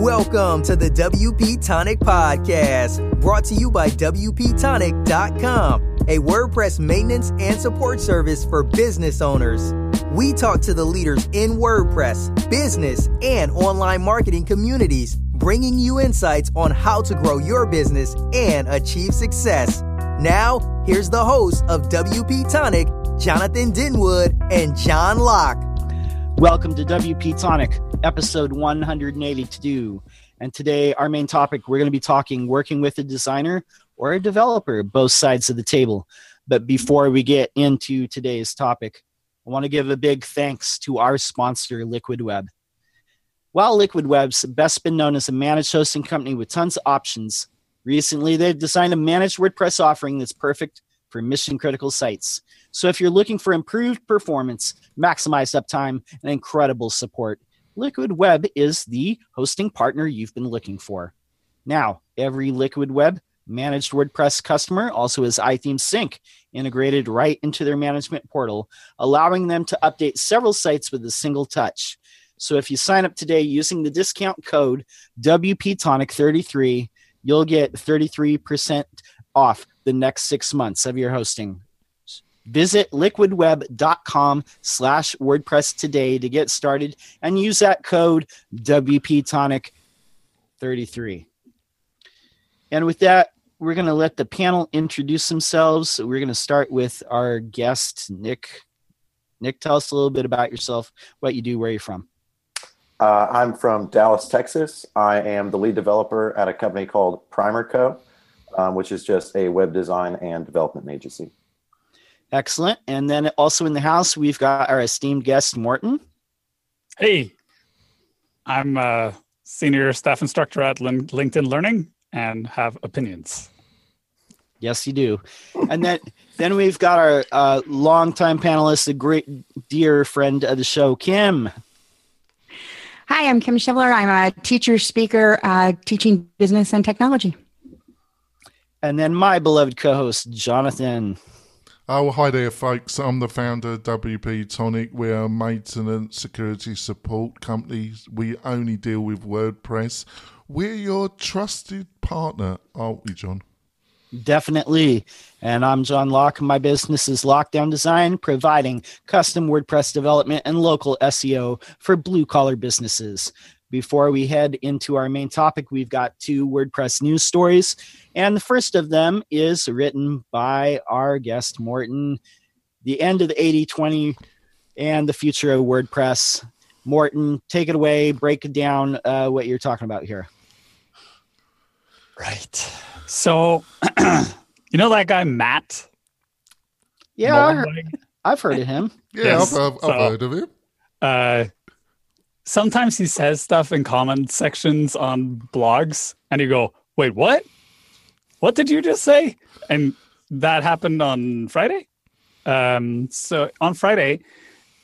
Welcome to the WP Tonic Podcast, brought to you by WPTonic.com, a WordPress maintenance and support service for business owners. We talk to the leaders in WordPress, business, and online marketing communities, bringing you insights on how to grow your business and achieve success. Now, here's the host of WP Tonic, Jonathan Denwood and John Locke. Welcome to WP Tonic, episode 182. And today, our main topic, we're going to be talking working with a designer or a developer, both sides of the table. But before we get into today's topic, I want to give a big thanks to our sponsor, Liquid Web. While Liquid Web's best been known as a managed hosting company with tons of options, recently they've designed a managed WordPress offering that's perfect for mission critical sites. So if you're looking for improved performance, maximized uptime, and incredible support, Liquid Web is the hosting partner you've been looking for. Now, every Liquid Web managed WordPress customer also has iThemes Sync integrated right into their management portal, allowing them to update several sites with a single touch. So if you sign up today using the discount code WPTonic33, you'll get 33% off the next six months of your hosting. Visit liquidweb.com slash WordPress today to get started and use that code WPTonic33. And with that, we're going to let the panel introduce themselves. We're going to start with our guest, Nick. Nick, tell us a little bit about yourself, what you do, where you're from. Uh, I'm from Dallas, Texas. I am the lead developer at a company called Primer Co., um, which is just a web design and development agency. Excellent. And then also in the house, we've got our esteemed guest, Morten. Hey, I'm a senior staff instructor at LinkedIn Learning and have opinions. Yes, you do. And then then we've got our uh, longtime panelist, a great dear friend of the show, Kim. Hi, I'm Kim Shivler. I'm a teacher, speaker, uh, teaching business and technology. And then my beloved co-host, Jonathan. Oh, hi there, folks. I'm the founder of WP Tonic. We're a maintenance security support company. We only deal with WordPress. We're your trusted partner, aren't we, John? Definitely. And I'm John Locke. My business is Lockdown Design, providing custom WordPress development and local SEO for blue collar businesses. Before we head into our main topic, we've got two WordPress news stories. And the first of them is written by our guest, Morten The End of the 80 20 and the Future of WordPress. Morten, take it away, break down uh, what you're talking about here. Right. So, you know that guy, Matt? Yeah, I heard, I've heard of him. yeah, yes. I've, I've, I've so, heard of him. Uh, sometimes he says stuff in comment sections on blogs, and you go, wait, what? What did you just say? And that happened on Friday. Um, so on Friday,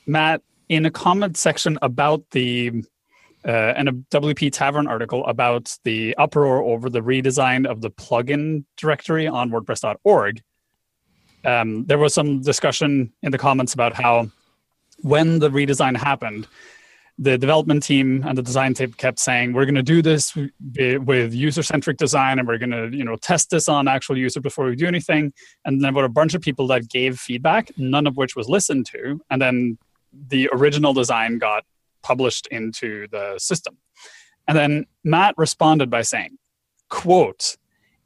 Matt, in a comment section about the uh, and a WP Tavern article about the uproar over the redesign of the plugin directory on WordPress.org. Um, there was some discussion in the comments about how when the redesign happened, the development team and the design team kept saying we're going to do this with user-centric design and we're going to you know test this on actual user before we do anything. And then there were a bunch of people that gave feedback none of which was listened to and then the original design got published into the system. And then matt responded by saying quote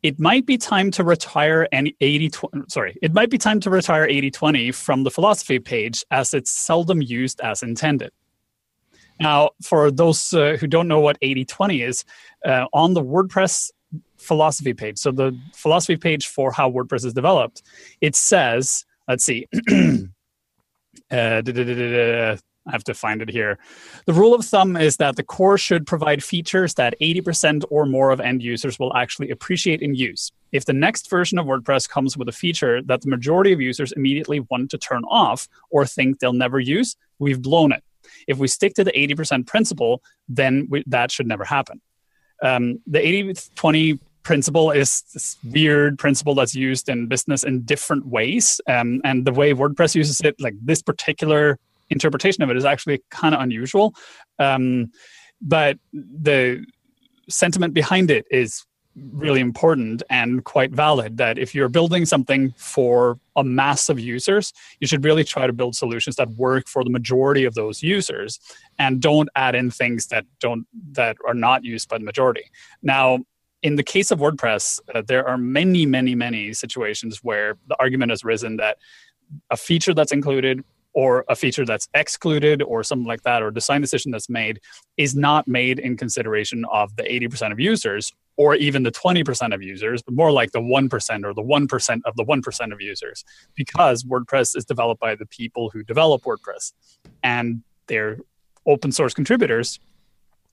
it might be time to retire any 80 sorry it might be time to retire 80 20 from the philosophy page as it's seldom used as intended now, for those uh, who don't know what 80 20 is, uh, on the WordPress philosophy page, so the philosophy page for how WordPress is developed, it says, let's see, uh, I have to find it here. The rule of thumb is that the core should provide features that 80% or more of end users will actually appreciate and use. If the next version of WordPress comes with a feature that the majority of users immediately want to turn off or think they'll never use, we've blown it. If we stick to the 80% principle, then we, that should never happen. Um, the 80 20 principle is this weird principle that's used in business in different ways. Um, and the way WordPress uses it, like this particular interpretation of it, is actually kind of unusual. Um, but the sentiment behind it is really important and quite valid that if you're building something for a mass of users you should really try to build solutions that work for the majority of those users and don't add in things that don't that are not used by the majority. Now in the case of wordpress uh, there are many many many situations where the argument has risen that a feature that's included or a feature that's excluded or something like that or design decision that's made is not made in consideration of the 80% of users or even the 20% of users but more like the 1% or the 1% of the 1% of users because wordpress is developed by the people who develop wordpress and they're open source contributors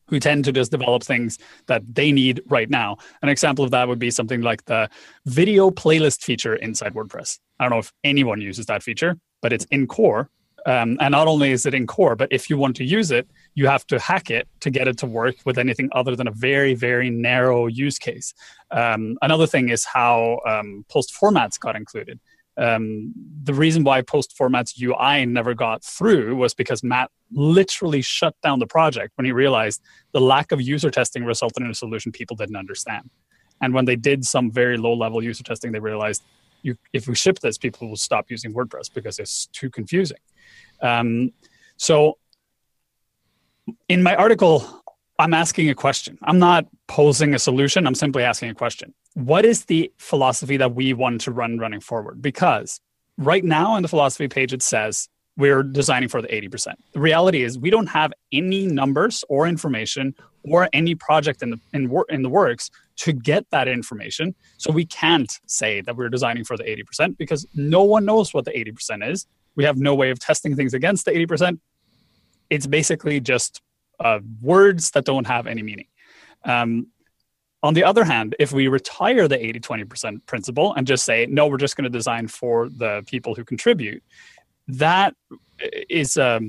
who tend to just develop things that they need right now. An example of that would be something like the video playlist feature inside WordPress. I don't know if anyone uses that feature, but it's in core. Um, and not only is it in core, but if you want to use it, you have to hack it to get it to work with anything other than a very, very narrow use case. Um, another thing is how um, post formats got included. Um, the reason why post formats UI never got through was because Matt literally shut down the project when he realized the lack of user testing resulted in a solution people didn't understand. And when they did some very low level user testing, they realized you, if we ship this, people will stop using WordPress because it's too confusing. Um, so, in my article, I'm asking a question. I'm not posing a solution. I'm simply asking a question. What is the philosophy that we want to run running forward? Because right now on the philosophy page, it says we're designing for the 80%. The reality is we don't have any numbers or information or any project in the in, wor- in the works to get that information. So we can't say that we're designing for the 80% because no one knows what the 80% is. We have no way of testing things against the 80%. It's basically just uh, words that don't have any meaning. Um, on the other hand, if we retire the 80 20% principle and just say, no, we're just going to design for the people who contribute, that is a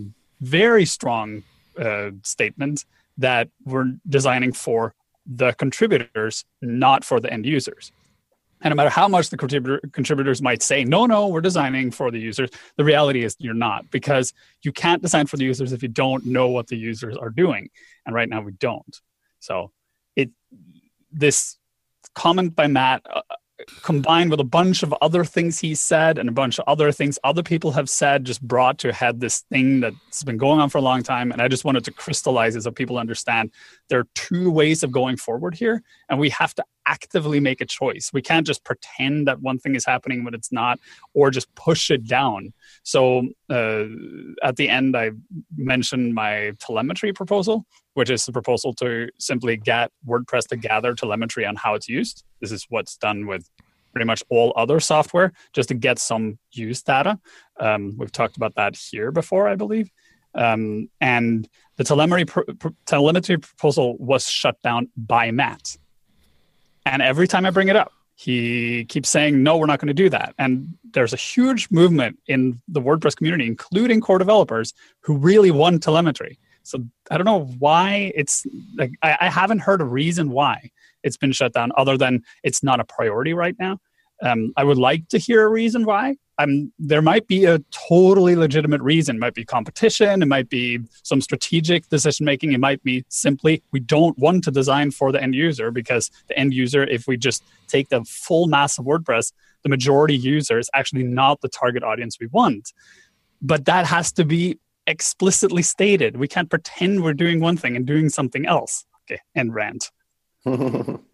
very strong uh, statement that we're designing for the contributors, not for the end users. And no matter how much the contributor, contributors might say, no, no, we're designing for the users, the reality is you're not because you can't design for the users if you don't know what the users are doing. And right now we don't. So it this comment by Matt uh, combined with a bunch of other things he said and a bunch of other things other people have said just brought to head this thing that's been going on for a long time. And i just wanted to crystallize it so people understand there are two ways of going forward here. And we have to actively make a choice we can't just pretend that one thing is happening when it's not or just push it down so uh, at the end i mentioned my telemetry proposal which is the proposal to simply get wordpress to gather telemetry on how it's used this is what's done with pretty much all other software just to get some use data. Um, we've talked about that here before, I believe. Um, and the telemetry, telemetry proposal was shut down by Matt. And every time I bring it up, he keeps saying, no, we're not going to do that. And there's a huge movement in the WordPress community, including core developers, who really want telemetry. So I don't know why it's like, I, I haven't heard a reason why it's been shut down other than it's not a priority right now. Um, I would like to hear a reason why. Um, there might be a totally legitimate reason. It might be competition. It might be some strategic decision making. It might be simply we don't want to design for the end user because the end user, if we just take the full mass of WordPress, the majority user is actually not the target audience we want. But that has to be explicitly stated. We can't pretend we're doing one thing and doing something else. Okay, and rant.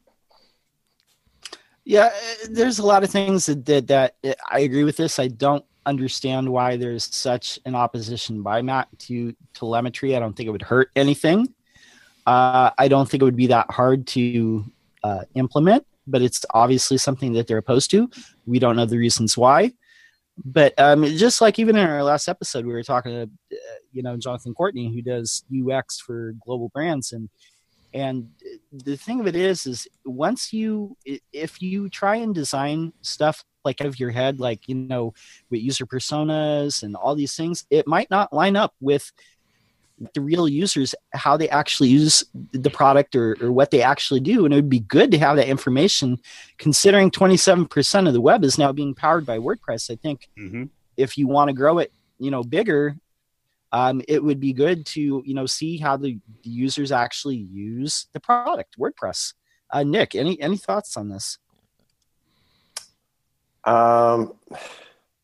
yeah, uh, there's a lot of things that, that that uh, I agree with this. I don't understand why there's such an opposition by Matt to telemetry. I don't think it would hurt anything. Uh, I don't think it would be that hard to uh, implement, but it's obviously something that they're opposed to. We don't know the reasons why. But um, just like even in our last episode, we were talking to, uh, you know, Jonathan Courtney, who does UX for global brands, and and the thing of it is is once you if you try and design stuff like out of your head like you know with user personas and all these things it might not line up with the real users how they actually use the product or, or what they actually do and it would be good to have that information considering 27% of the web is now being powered by wordpress i think mm-hmm. if you want to grow it you know bigger um, it would be good to you know see how the, users actually use the product WordPress. Uh, Nick, any any thoughts on this? Um,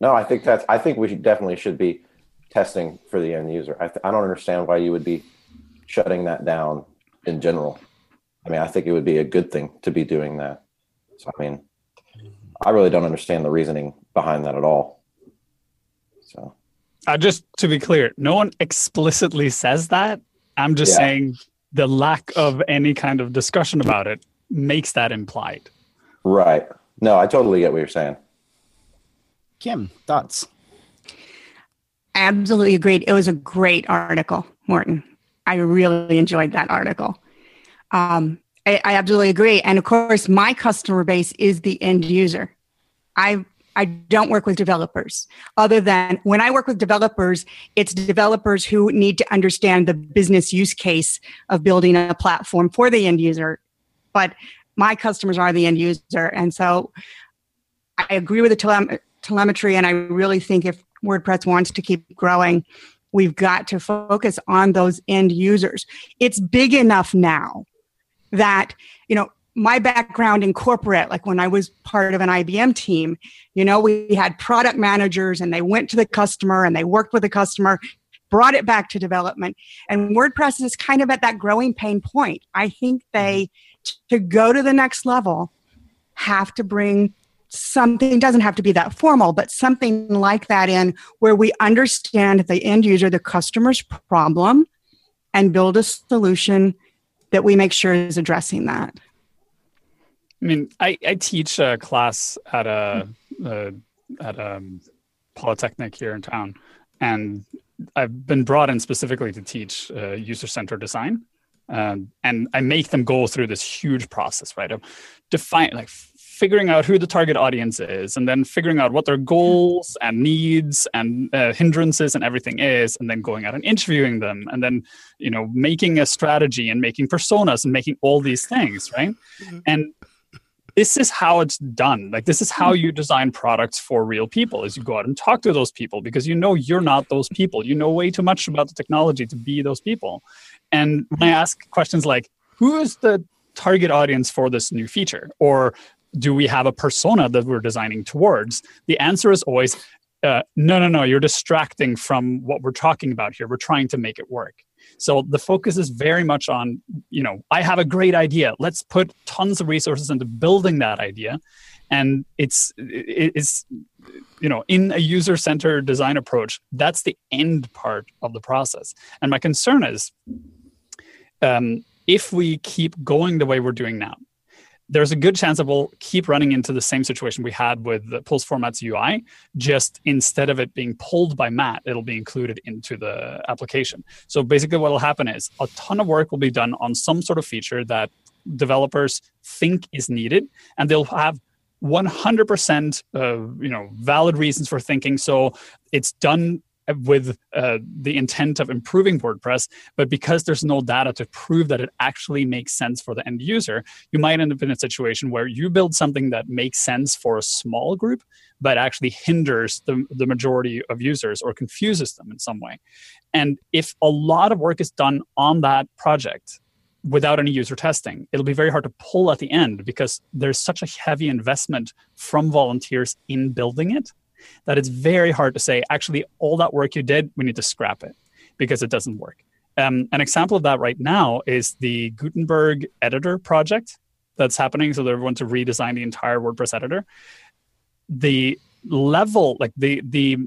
no, I think that's. I think we should definitely should be testing for the end user. I, th- I don't understand why you would be shutting that down in general. I mean, I think it would be a good thing to be doing that. So, I mean, I really don't understand the reasoning behind that at all. So, Uh, just to be clear, no one explicitly says that. I'm just Yeah. saying the lack of any kind of discussion about it makes that implied. right. No, I totally get what you're saying. Kim, thoughts? Absolutely agreed. It was a great article, Morten. I really enjoyed that article. Um, I, I absolutely agree. And of course, my customer base is the end user. I I don't work with developers. Other than when I work with developers, it's developers who need to understand the business use case of building a platform for the end user. But my customers are the end user, and so I agree with the tele- telemetry. And I really think if WordPress wants to keep growing, we've got to focus on those end users. It's big enough now that, you know, my background in corporate, like when I was part of an IBM team, you know, we had product managers and they went to the customer and they worked with the customer, brought it back to development. And WordPress is kind of at that growing pain point. I think mm-hmm. they, to go to the next level, have to bring something doesn't have to be that formal but something like that in where we understand the end user the customer's problem and build a solution that we make sure is addressing that I mean, I, I teach a class at a, a at a polytechnic here in town, and I've been brought in specifically to teach uh, user-centered design, um, and I make them go through this huge process, right, of define like figuring out who the target audience is, and then figuring out what their goals and needs and uh, hindrances and everything is, and then going out and interviewing them, and then you know making a strategy and making personas and making all these things, right, and this is how it's done. Like this is how you design products for real people is you go out and talk to those people because you know you're not those people. You know way too much about the technology to be those people. And when i ask questions like who is the target audience for this new feature? or do we have a persona that we're designing towards? the answer is always uh, no no no you're distracting from what we're talking about here. We're trying to make it work so the focus is very much on, you know, I have a great idea. Let's put tons of resources into building that idea. And it's it's you know, in a user-centered design approach, that's the end part of the process. And my concern is um, if we keep going the way we're doing now, there's a good chance that we'll keep running into the same situation we had with the Post Formats UI. Just instead of it being pulled by Matt, it'll be included into the application. So basically, what will happen is a ton of work will be done on some sort of feature that developers think is needed, and they'll have 100% uh, you know valid reasons for thinking so it's done with uh, the intent of improving WordPress, but because there's no data to prove that it actually makes sense for the end user, you might end up in a situation where you build something that makes sense for a small group, but actually hinders the, the majority of users or confuses them in some way. And if a lot of work is done on that project, without any user testing. It'll be very hard to pull at the end because there's such a heavy investment from volunteers in building it that it's very hard to say, actually, all that work you did, we need to scrap it because it doesn't work. Um, an example of that right now is the Gutenberg editor project that's happening. So they're going to redesign the entire WordPress editor. The level, like the the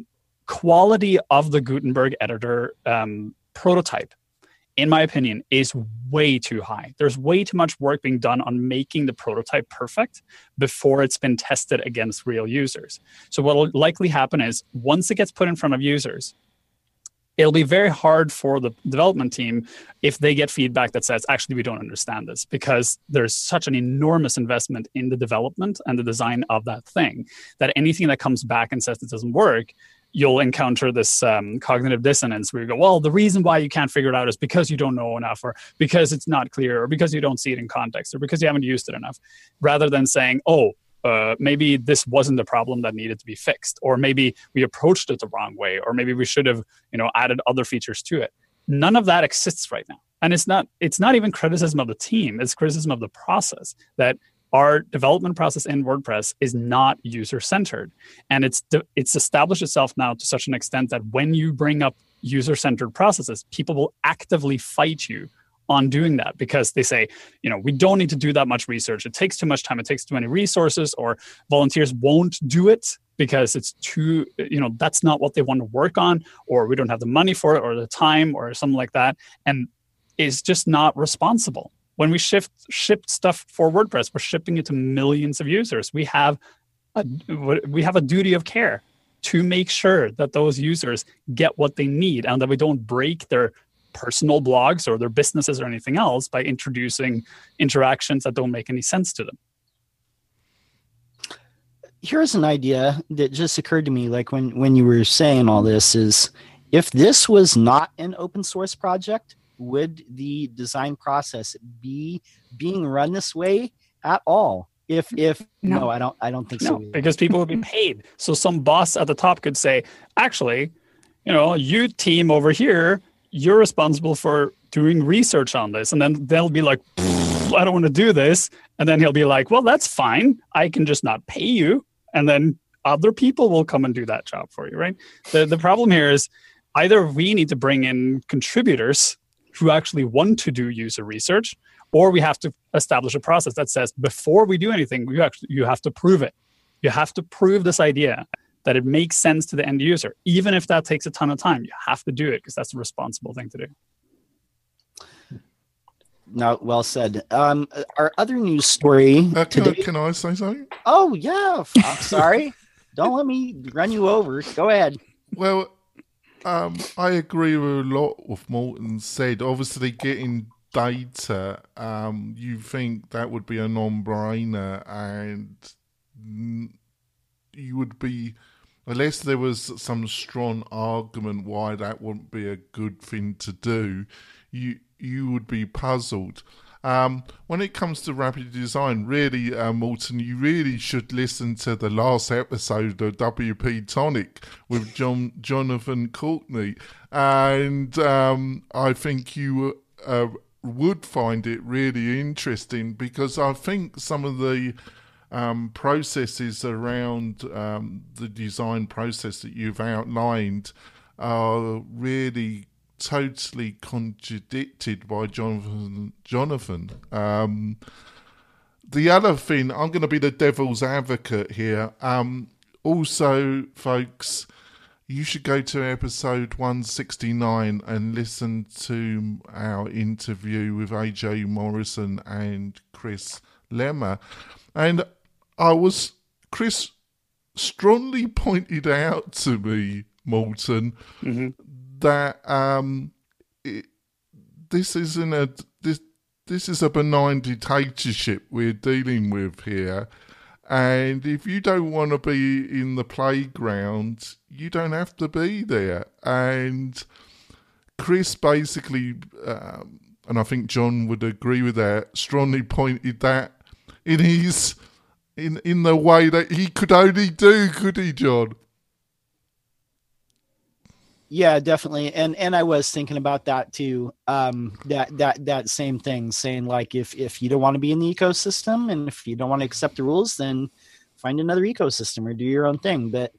quality of the Gutenberg editor um, prototype in my opinion, is way too high. There's way too much work being done on making the prototype perfect before it's been tested against real users. So, what will likely happen is once it gets put in front of users, it'll be very hard for the development team if they get feedback that says, actually, we don't understand this because there's such an enormous investment in the development and the design of that thing that anything that comes back and says it doesn't work you'll encounter this um, cognitive dissonance where you go, well, the reason why you can't figure it out is because you don't know enough, or because it's not clear, or because you don't see it in context, or because you haven't used it enough, rather than saying, oh, uh, maybe this wasn't the problem that needed to be fixed or maybe we approached it the wrong way or maybe we should have you know added other features to it. None of that exists right now. And it's not it's not even criticism of the team it's criticism of the process that our development process in WordPress is not user centered, and it's it's established itself now to such an extent that when you bring up user centered processes, people will actively fight you on doing that because they say, you know, we don't need to do that much research. It takes too much time. It takes too many resources, or volunteers won't do it because it's too, you know, that's not what they want to work on, or we don't have the money for it, or the time, or something like that, and is just not responsible. When we shift ship stuff for WordPress, we're shipping it to millions of users. We have a we have a duty of care to make sure that those users get what they need and that we don't break their personal blogs or their businesses or anything else by introducing interactions that don't make any sense to them. Here's an idea that just occurred to me like when when you were saying all this is if this was not an open source project, would the design process be being run this way at all? If if no, no I don't I don't think no, so. Because people would be paid. So some boss at the top could say, actually, you know, you team over here you're responsible for doing research on this. And then they'll be like, I don't want to do this. And then he'll be like, well, that's fine. I can just not pay you. And then other people will come and do that job for you, right? The, the problem here is either we need to bring in contributors who actually want to do user research, or we have to establish a process that says before we do anything, you actually you have to prove it. You have to prove this idea that it makes sense to the end user. Even if that takes a ton of time, you have to do it because that's a responsible thing to do. No, well said. Um, our other news story. Uh, can, today... I, can I say something? Oh yeah. I'm sorry. Don't let me run you over. Go ahead. Well, um, I agree with a lot of Morten said. Obviously, getting data, um, you think that would be a non-brainer, and you would be unless there was some strong argument why that wouldn't be a good thing to do, you you would be puzzled. Um, when it comes to rapid design, really, uh, Morten, you really should listen to the last episode of WP Tonic with John Jonathan Courtney, and um, I think you uh, would find it really interesting because I think some of the um, processes around um, the design process that you've outlined are really totally contradicted by Jonathan. Jonathan. Um, the other thing, I'm going to be the devil's advocate here. Um, also, folks, you should go to episode 169 and listen to our interview with AJ Morrison and Chris Lema. And I was Chris strongly pointed out to me, Morten, mm-hmm. That um, it, this isn't a this this is a benign dictatorship we're dealing with here. And if you don't want to be in the playground, you don't have to be there. And Chris basically, um, and I think John would agree with that, strongly pointed that in his in in the way that he could only do, could he, John? Yeah, definitely. And and I was thinking about that too. Um that that that same thing saying like if if you don't want to be in the ecosystem and if you don't want to accept the rules then find another ecosystem or do your own thing. But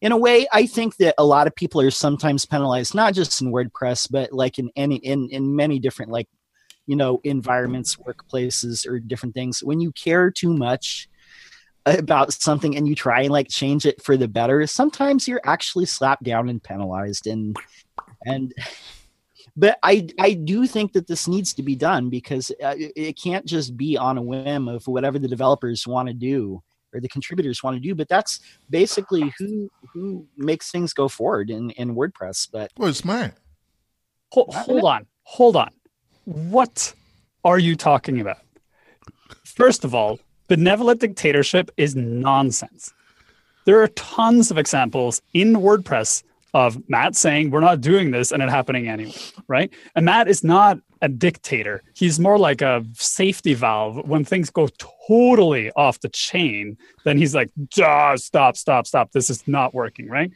in a way, I think that a lot of people are sometimes penalized not just in WordPress but like in any in in many different like you know environments, workplaces or different things. When you care too much about something and you try and like change it for the better sometimes you're actually slapped down and penalized and and but i i do think that this needs to be done because uh, it can't just be on a whim of whatever the developers want to do or the contributors want to do but that's basically who who makes things go forward in in wordpress but well it's Matt. hold, hold on hold on. What are you talking about? First of all benevolent dictatorship is nonsense. There are tons of examples in WordPress of Matt saying we're not doing this and it happening anyway, right? And Matt is not a dictator. He's more like a safety valve. When things go totally off the chain, then he's like, stop, stop, stop. This is not working, right?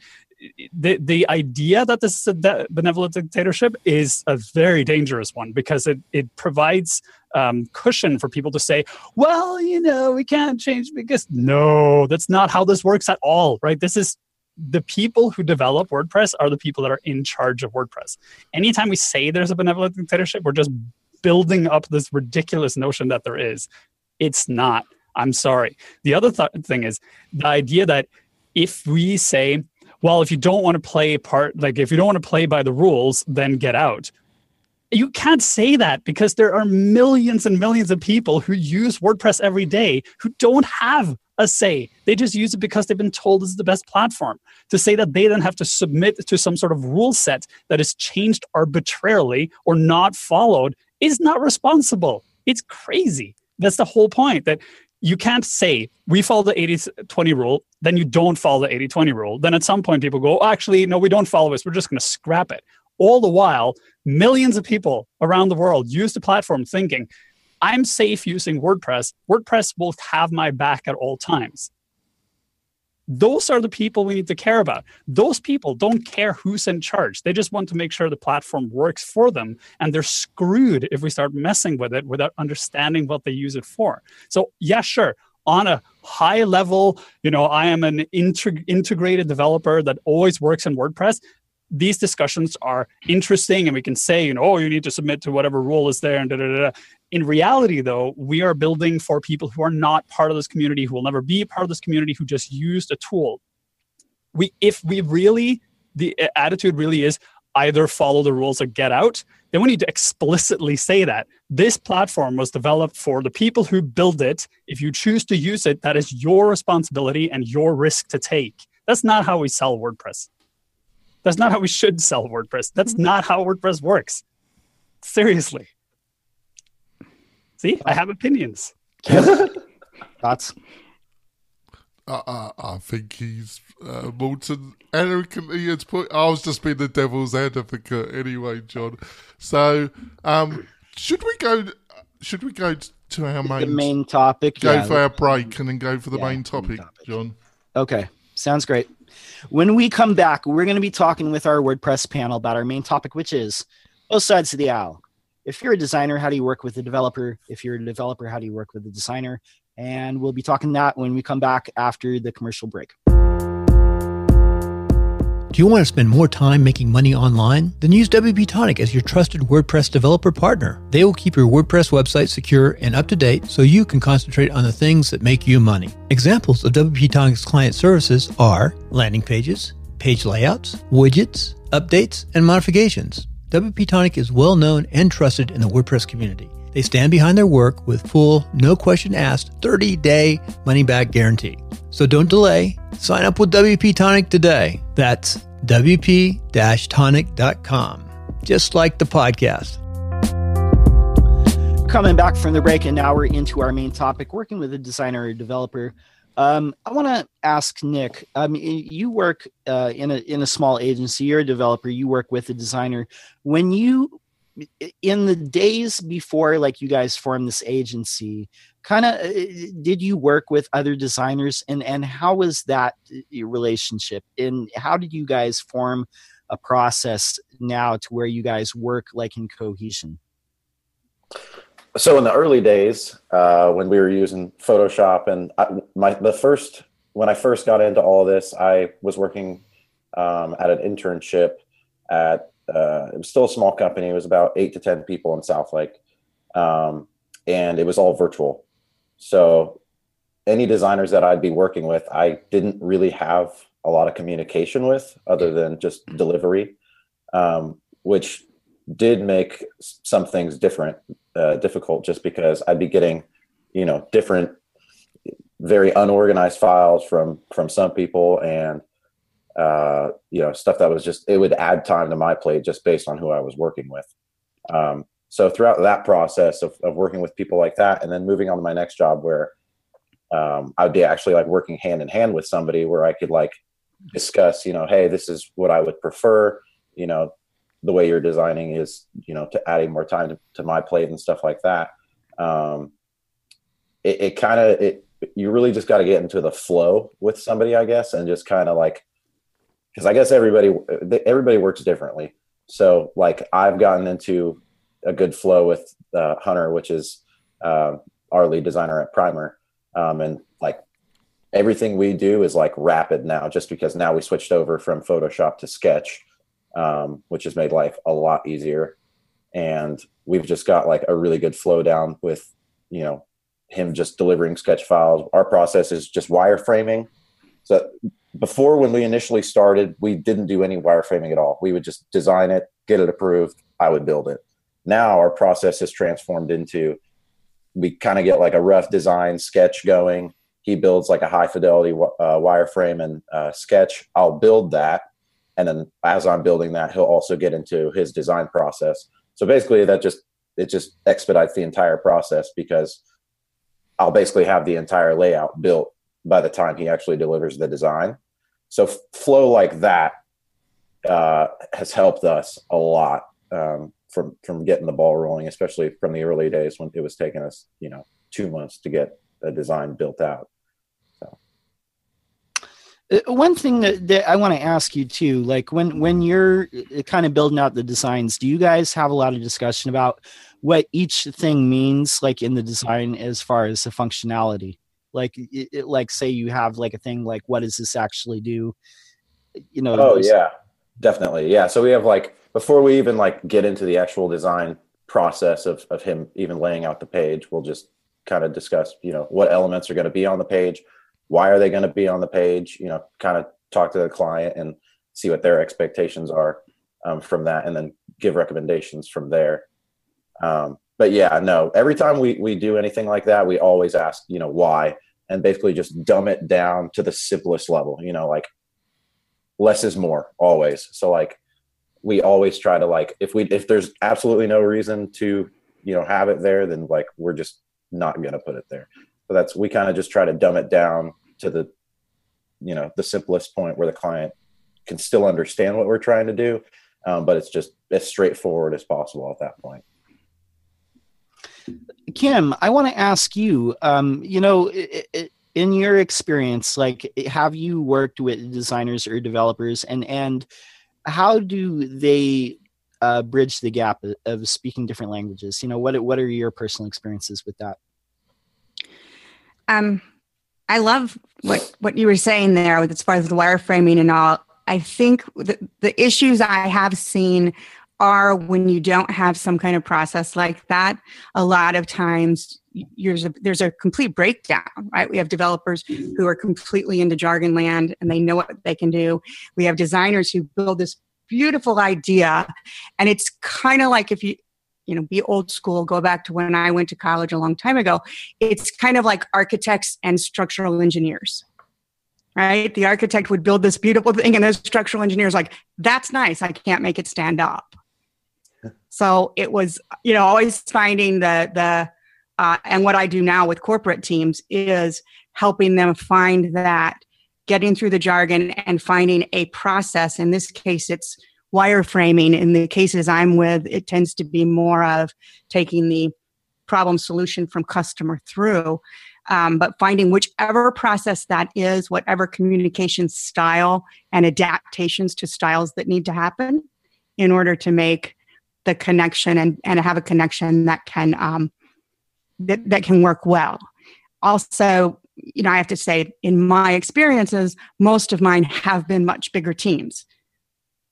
The, the idea that this is a benevolent dictatorship is a very dangerous one because it, it provides um, cushion for people to say, well, you know, we can't change because no, that's not how this works at all, right? This is the people who develop WordPress are the people that are in charge of WordPress. Anytime we say there's a benevolent dictatorship, we're just building up this ridiculous notion that there is. It's not. I'm sorry. The other th- thing is the idea that if we say, well, if you don't want to play part, like if you don't want to play by the rules, then get out. You can't say that because there are millions and millions of people who use WordPress every day who don't have a say. They just use it because they've been told is the best platform. To say that they then have to submit to some sort of rule set that is changed arbitrarily or not followed is not responsible. It's crazy. That's the whole point that you can't say we follow the 80 20 rule, then you don't follow the 80 20 rule. Then at some point people go, oh, actually, no, we don't follow this. We're just going to scrap it. All the while, millions of people around the world use the platform thinking I'm safe using WordPress. WordPress will have my back at all times. Those are the people we need to care about. Those people don't care who's in charge. They just want to make sure the platform works for them. And they're screwed if we start messing with it without understanding what they use it for. So, yeah, sure. On a high level, you know, I am an integ- integrated developer that always works in WordPress these discussions are interesting and we can say you know oh you need to submit to whatever rule is there and da, da, da. in reality though we are building for people who are not part of this community who will never be part of this community who just used a tool. We if we really the attitude really is either follow the rules or get out then we need to explicitly say that. This platform was developed for the people who build it. If you choose to use it that is your responsibility and your risk to take. That's not how we sell wordpress that's not how we should sell WordPress. That's mm-hmm. not how WordPress works. Seriously. See, I have opinions. Thoughts? Uh, uh, I think he's uh, Morten arrogantly has put. I was just being the devil's advocate anyway, John. So, um, should we go? Should we go to our main the main topic? Go yeah, for our break and then go for the yeah, main, topic, main topic, John. Okay, sounds great. When we come back, we're going to be talking with our WordPress panel about our main topic, which is both sides of the aisle. If you're a designer, how do you work with a developer? If you're a developer, how do you work with a designer? And we'll be talking that when we come back after the commercial break. Do you want to spend more time making money online? Then use WP Tonic as your trusted WordPress developer partner. They will keep your WordPress website secure and up to date so you can concentrate on the things that make you money. Examples of WP Tonic's client services are landing pages, page layouts, widgets, updates, and modifications. WP Tonic is well known and trusted in the WordPress community. They stand behind their work with full, no question asked, 30 day money back guarantee. So don't delay. Sign up with WP Tonic today. That's WP tonic.com, just like the podcast. Coming back from the break, and now we're into our main topic working with a designer or developer. Um, I want to ask Nick. Um, you work uh, in a in a small agency. You're a developer. You work with a designer. When you in the days before like you guys formed this agency kind of uh, did you work with other designers and and how was that uh, relationship and how did you guys form a process now to where you guys work like in cohesion so in the early days uh, when we were using photoshop and I, my the first when i first got into all this i was working um, at an internship at uh, it was still a small company. It was about eight to 10 people in Southlake. Um, and it was all virtual. So any designers that I'd be working with, I didn't really have a lot of communication with other than just delivery, um, which did make some things different, uh, difficult just because I'd be getting, you know, different, very unorganized files from, from some people. And uh, you know, stuff that was just it would add time to my plate just based on who I was working with. Um, so throughout that process of, of working with people like that, and then moving on to my next job where um, I would be actually like working hand in hand with somebody where I could like discuss, you know, hey, this is what I would prefer. You know, the way you're designing is, you know, to adding more time to, to my plate and stuff like that. Um, it, it kind of it you really just got to get into the flow with somebody, I guess, and just kind of like because I guess everybody everybody works differently. So like I've gotten into a good flow with uh, Hunter, which is uh, our lead designer at Primer, um, and like everything we do is like rapid now, just because now we switched over from Photoshop to Sketch, um, which has made life a lot easier, and we've just got like a really good flow down with you know him just delivering sketch files. Our process is just wireframing. So before when we initially started, we didn't do any wireframing at all. We would just design it, get it approved, I would build it. Now our process has transformed into we kind of get like a rough design sketch going. He builds like a high fidelity uh, wireframe and uh, sketch. I'll build that. And then as I'm building that, he'll also get into his design process. So basically that just, it just expedites the entire process because I'll basically have the entire layout built by the time he actually delivers the design. So flow like that uh, has helped us a lot um, from from getting the ball rolling, especially from the early days when it was taking us, you know, two months to get a design built out. So. Uh, one thing that, that I want to ask you too, like when when you're uh, kind of building out the designs, do you guys have a lot of discussion about what each thing means like in the design as far as the functionality? Like it, it, like say you have like a thing like what does this actually do? You know oh yeah. Definitely. Yeah. So we have like before we even like get into the actual design process of, of him even laying out the page we'll just kind of discuss you know what elements are going to be on the page why are they going to be on the page you know kind of talk to the client and see what their expectations are um, from that and then give recommendations from there um, but yeah, no, every time we, we do anything like that, we always ask, you know, why, and basically just dumb it down to the simplest level, you know, like less is more always. So like we always try to like, if we, if there's absolutely no reason to, you know, have it there, then like, we're just not going to put it there. So that's, we kind of just try to dumb it down to the, you know, the simplest point where the client can still understand what we're trying to do. Um, but it's just as straightforward as possible at that point. Kim, I want to ask you, um, you know, in your experience, like, have you worked with designers or developers, and and how do they uh, bridge the gap of speaking different languages? You know, what what are your personal experiences with that? Um, I love what what you were saying there, as far as the wireframing and all. I think the, the issues I have seen are when you don't have some kind of process like that a lot of times there's a, there's a complete breakdown right? We have developers who are completely into jargon land and they know what they can do. We have designers who build this beautiful idea and it's kind of like if you you know be old school go back to when i went to college a long time ago it's kind of like architects and structural engineers right? The architect would build this beautiful thing and the structural engineers like that's nice i can't make it stand up so it was, you know, always finding the the uh, and what I do now with corporate teams is helping them find that, getting through the jargon and finding a process. In this case, it's wireframing. In the cases I'm with, it tends to be more of taking the problem solution from customer through. Um, but finding whichever process that is, whatever communication style and adaptations to styles that need to happen in order to make the connection and, and have a connection that can um, that, that can work well. Also you know i have to say in my experiences most of mine have been much bigger teams.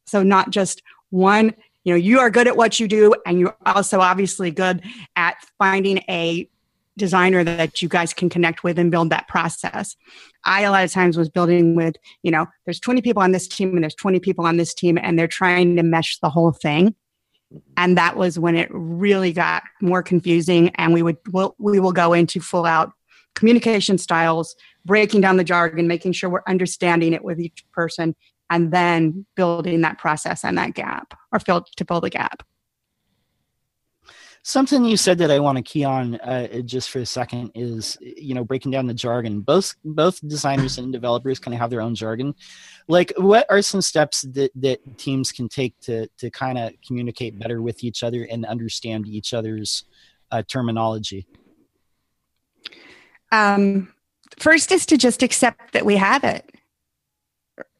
So not just one you know you are good at what you do and you're also obviously good at finding a designer that you guys can connect with and build that process. I a lot of times was building with you know there's 20 people on this team and there's 20 people on this team and they're trying to mesh the whole thing and that was when it really got more confusing and we would we'll, we will go into full out communication styles breaking down the jargon making sure we're understanding it with each person and then building that process and that gap or fill, to fill the gap Something you said that I want to key on uh, just for a second is, you know, breaking down the jargon. Both both designers and developers kind of have their own jargon. Like, what are some steps that, that teams can take to to kind of communicate better with each other and understand each other's uh, terminology? Um, first is to just accept that we have it,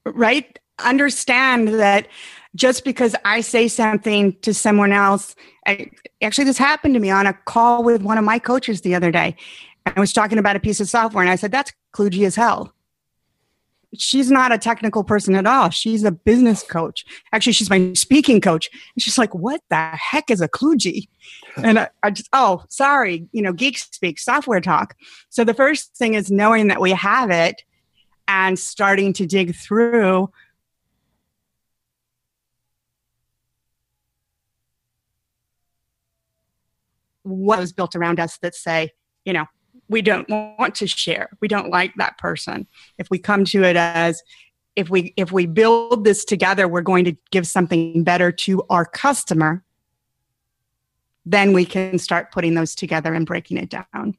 right? Understand that just because I say something to someone else, I, actually, this happened to me on a call with one of my coaches the other day. I was talking about a piece of software, and I said, That's kludgy as hell. She's not a technical person at all. She's a business coach. Actually, she's my speaking coach. And she's like, What the heck is a kludgy? And I, I just, oh, sorry, you know, geek speak, software talk. So the first thing is knowing that we have it and starting to dig through what was built around us that say, you know, we don't want to share. We don't like that person. If we come to it as if we if we build this together, we're going to give something better to our customer, then we can start putting those together and breaking it down.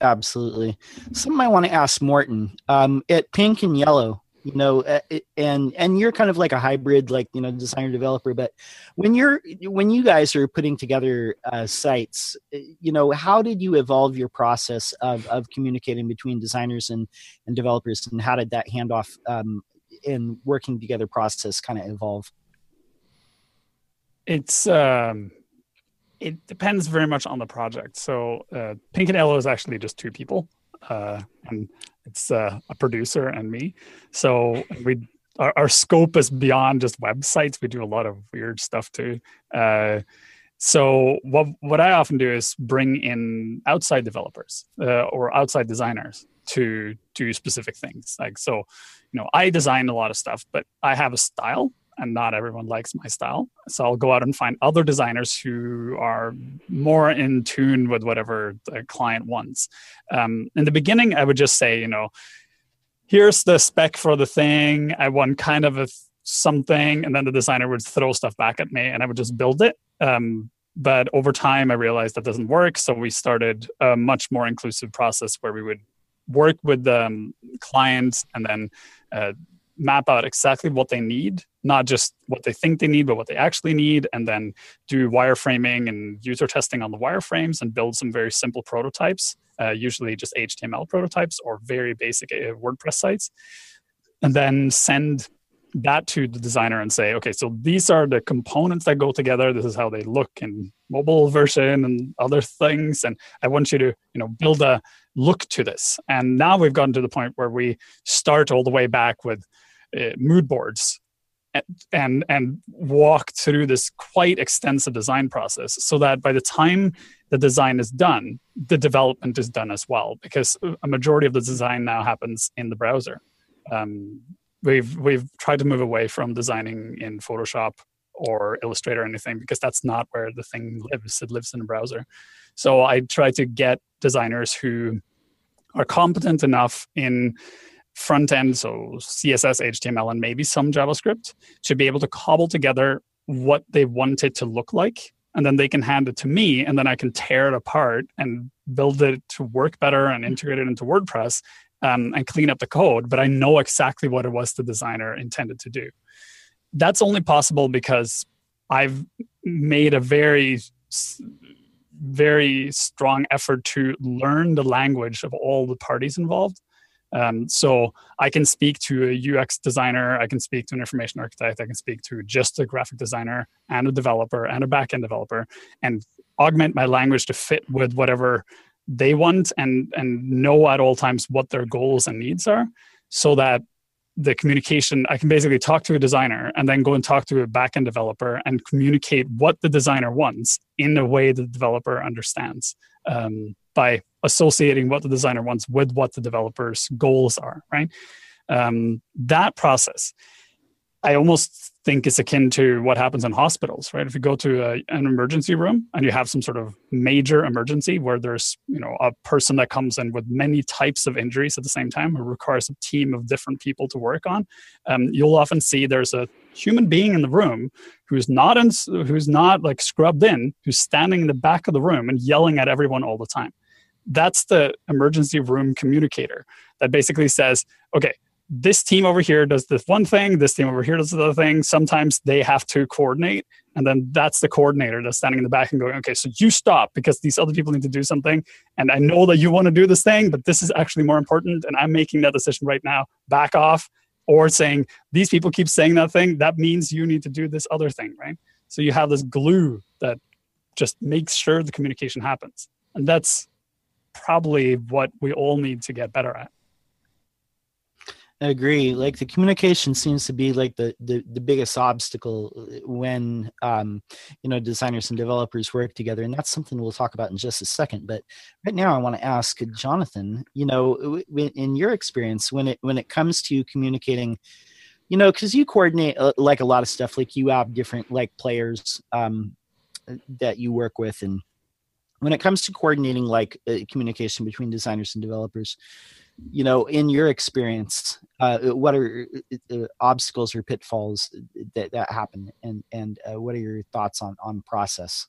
Absolutely. Something I want to ask Morten Um, at Pink and Yellow, you know and and you're kind of like a hybrid like you know designer developer but when you're when you guys are putting together uh, sites uh, you know how did you evolve your process of, of communicating between designers and and developers and how did that handoff um, in working together process kind of evolve? It's um it depends very much on the project. So uh, pink and yellow is actually just two people uh, and it's uh, a producer and me. So we our, our, scope is beyond just websites. We do a lot of weird stuff too. Uh, so what what I often do is bring in outside developers uh, or outside designers to do specific things. Like so, you know, I design a lot of stuff, but I have a style and not everyone likes my style. So I'll go out and find other designers who are more in tune with whatever the client wants. Um, in the beginning, I would just say, you know, here's the spec for the thing. I want kind of a something, and then the designer would throw stuff back at me, and I would just build it. Um, but over time, I realized that doesn't work. So we started a much more inclusive process where we would work with the um, clients and then uh, map out exactly what they need, not just what they think they need, but what they actually need, and then do wireframing and user testing on the wireframes and build some very simple prototypes, uh, usually just HTML prototypes or very basic uh, WordPress sites, and then send that to the designer and say, okay, so these are the components that go together. This is how they look in mobile version and other things. And I want you to, you know, build a look to this. And now we've gotten to the point where we start all the way back with uh, mood boards and and walk through this quite extensive design process so that by the time the design is done the development is done as well because a majority of the design now happens in the browser. Um, we've we've tried to move away from designing in photoshop or illustrator or anything because that's not where the thing lives. It lives in a browser. So i try to get designers who are competent enough in front end, so CSS, HTML, and maybe some JavaScript, to be able to cobble together what they want it to look like. And then they can hand it to me, and then I can tear it apart and build it to work better and integrate it into WordPress um, and clean up the code. But I know exactly what it was the designer intended to do. That's only possible because I've made a very very strong effort to learn the language of all the parties involved um, so I can speak to a UX designer, I can speak to an information architect, I can speak to just a graphic designer and a developer and a backend developer, and augment my language to fit with whatever they want and and know at all times what their goals and needs are, so that the communication I can basically talk to a designer and then go and talk to a backend developer and communicate what the designer wants in a way the developer understands. Um, by associating what the designer wants with what the developer's goals are, right? Um, that process, I almost think is akin to what happens in hospitals, right? If you go to a, an emergency room and you have some sort of major emergency where there's, you know, a person that comes in with many types of injuries at the same time, who requires a team of different people to work on, um, you'll often see there's a human being in the room who's not in, who's not like scrubbed in, who's standing in the back of the room and yelling at everyone all the time. That's the emergency room communicator that basically says, okay, this team over here does this one thing, this team over here does the other thing. Sometimes they have to coordinate, and then that's the coordinator that's standing in the back and going, okay, so you stop because these other people need to do something. And I know that you want to do this thing, but this is actually more important, and I'm making that decision right now. Back off. Or saying, these people keep saying that thing, that means you need to do this other thing, right? So you have this glue that just makes sure the communication happens. And that's probably what we all need to get better at. I agree. Like the communication seems to be like the the, the biggest obstacle when um, you know designers and developers work together, and that's something we'll talk about in just a second. But right now, I want to ask Jonathan. You know, in your experience, when it when it comes to communicating, you know, because you coordinate uh, like a lot of stuff. Like you have different like players um, that you work with, and when it comes to coordinating like uh, communication between designers and developers you know in your experience uh, what are uh, uh, obstacles or pitfalls that, that happen? And and uh, what are your thoughts on on process?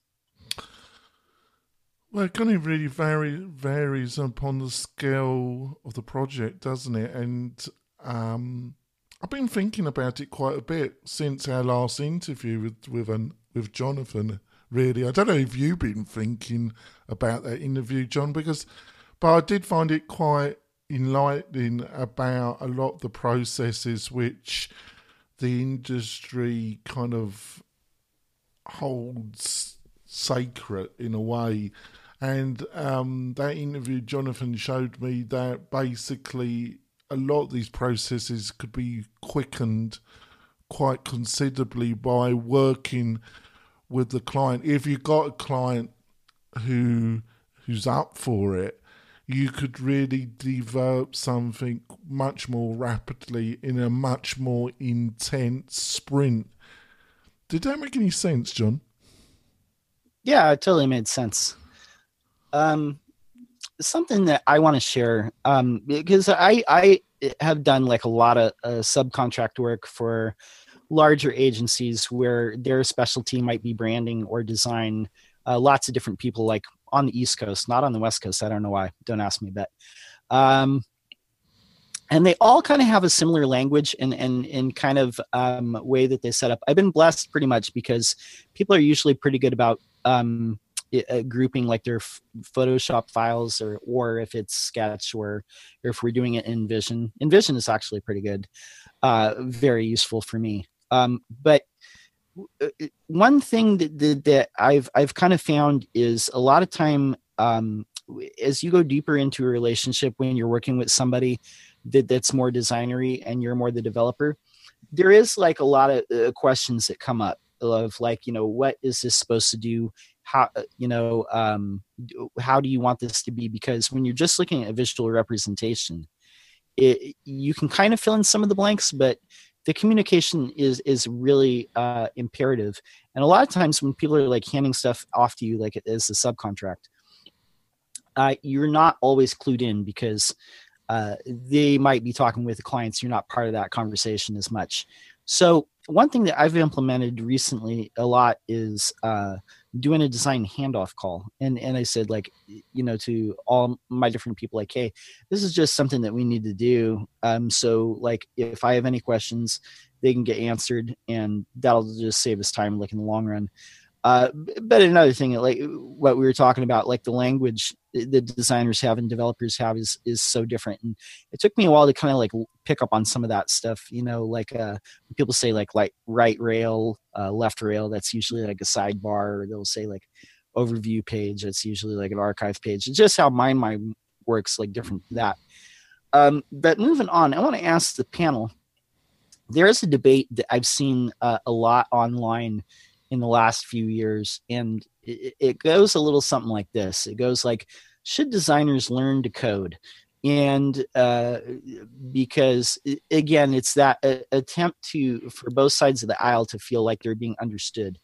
Well it kind of really vary, varies upon the scale of the project doesn't it? And um, i've been thinking about it quite a bit since our last interview with with an, with jonathan really i don't know if you've been thinking about that interview john because but i did find it quite enlightening about a lot of the processes which the industry kind of holds sacred in a way. And um, that interview, Jonathan showed me that basically a lot of these processes could be quickened quite considerably by working with the client. If you've got a client who who's up for it, you could really develop something much more rapidly in a much more intense sprint. Did that make any sense, John? Yeah, it totally made sense. Um, something that I want to share um, because I I have done like a lot of uh, subcontract work for larger agencies where their specialty might be branding or design. Uh, lots of different people like on the East Coast, not on the West Coast. I don't know why. Don't ask me, but um, and they all kind of have a similar language and and and kind of um, way that they set up. I've been blessed pretty much because people are usually pretty good about um, uh, grouping like their f- Photoshop files or or if it's Sketch or, or if we're doing it in Vision. InVision is actually pretty good, uh, very useful for me. Um, but uh, uh, one thing that, that, that I've I've kind of found is a lot of time um, as you go deeper into a relationship when you're working with somebody that, that's more designery and you're more the developer, there is like a lot of uh, questions that come up of like you know what is this supposed to do? How uh, you know um, how do you want this to be? Because when you're just looking at a visual representation it, you can kind of fill in some of the blanks but the communication is is really uh, imperative. And a lot of times when people are like handing stuff off to you like as a subcontract uh, you're not always clued in because uh, they might be talking with the clients. You're not part of that conversation as much. So one thing that i've implemented recently a lot is uh, doing a design handoff call. And and i said like you know to all my different people like hey this is just something that we need to do. Um so like if i have any questions they can get answered and that'll just save us time like in the long run. Uh, but another thing, like what we were talking about, like the language the designers have and developers have is is so different. And it took me a while to kind of like pick up on some of that stuff. You know, like uh, people say like like right rail, uh, left rail. That's usually like a sidebar. Or they'll say like overview page. That's usually like an archive page. It's just how mine my works, like different that. Um, but moving on, I want to ask the panel. There is a debate that I've seen uh, a lot online in the last few years and it, it goes a little something like this. It goes like should designers learn to code? And uh, because again it's that uh, attempt to for both sides of the aisle to feel like they're being understood.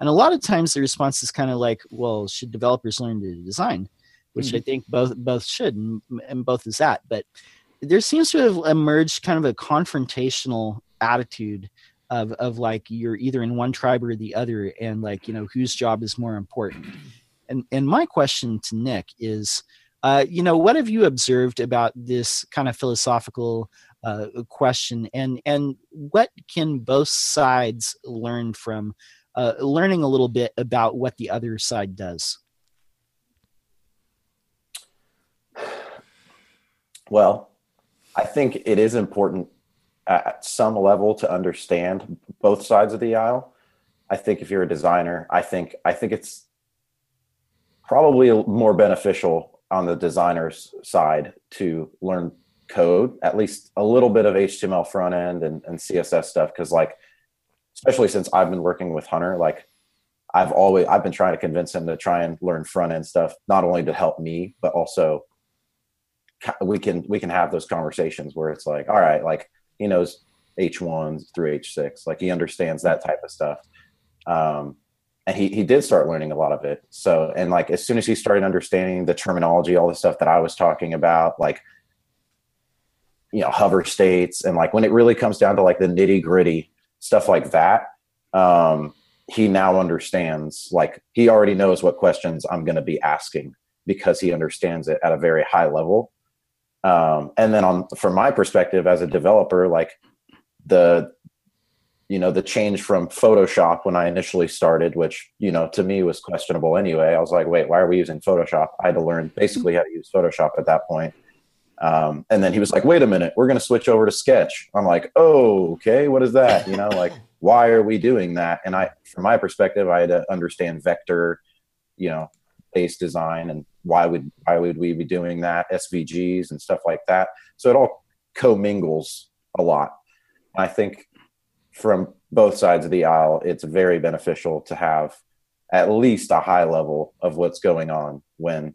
And a lot of times the response is kind of like well should developers learn to design? Which mm-hmm. i think both both should and, and both is that. But there seems to have emerged kind of a confrontational attitude of of like you're either in one tribe or the other and like you know whose job is more important. And and my question to nick is uh, you know what have you observed about this kind of philosophical uh, question? And and what can both sides learn from uh, learning a little bit about what the other side does? Well i think it is important at some level to understand both sides of the aisle. I think if you're a designer, I think I think it's probably more beneficial on the designer's side to learn code, at least a little bit of HTML front end and, and CSS stuff. Cause like, especially since I've been working with Hunter, like I've always, I've been trying to convince him to try and learn front end stuff, not only to help me, but also we can, we can have those conversations where it's like, all right, like he knows H1 through H6. Like he understands that type of stuff. Um, and he, he did start learning a lot of it. So, and like as soon as he started understanding the terminology, all the stuff that I was talking about, like, you know, hover states, and like when it really comes down to like the nitty gritty stuff like that, um, he now understands, like, he already knows what questions I'm going to be asking because he understands it at a very high level. Um, and then on from my perspective as a developer, like the you know the change from Photoshop when I initially started, which you know to me was questionable anyway. I was like, wait, why are we using Photoshop? I had to learn basically how to use Photoshop at that point. Um, and then he was like, wait a minute, we're going to switch over to Sketch. I'm like, oh, okay, what is that? You know, like why are we doing that? And I, from my perspective, I had to understand vector, you know, based design and why would why would we be doing that svgs and stuff like that. So it all commingles a lot. I think from both sides of the aisle it's very beneficial to have at least a high level of what's going on when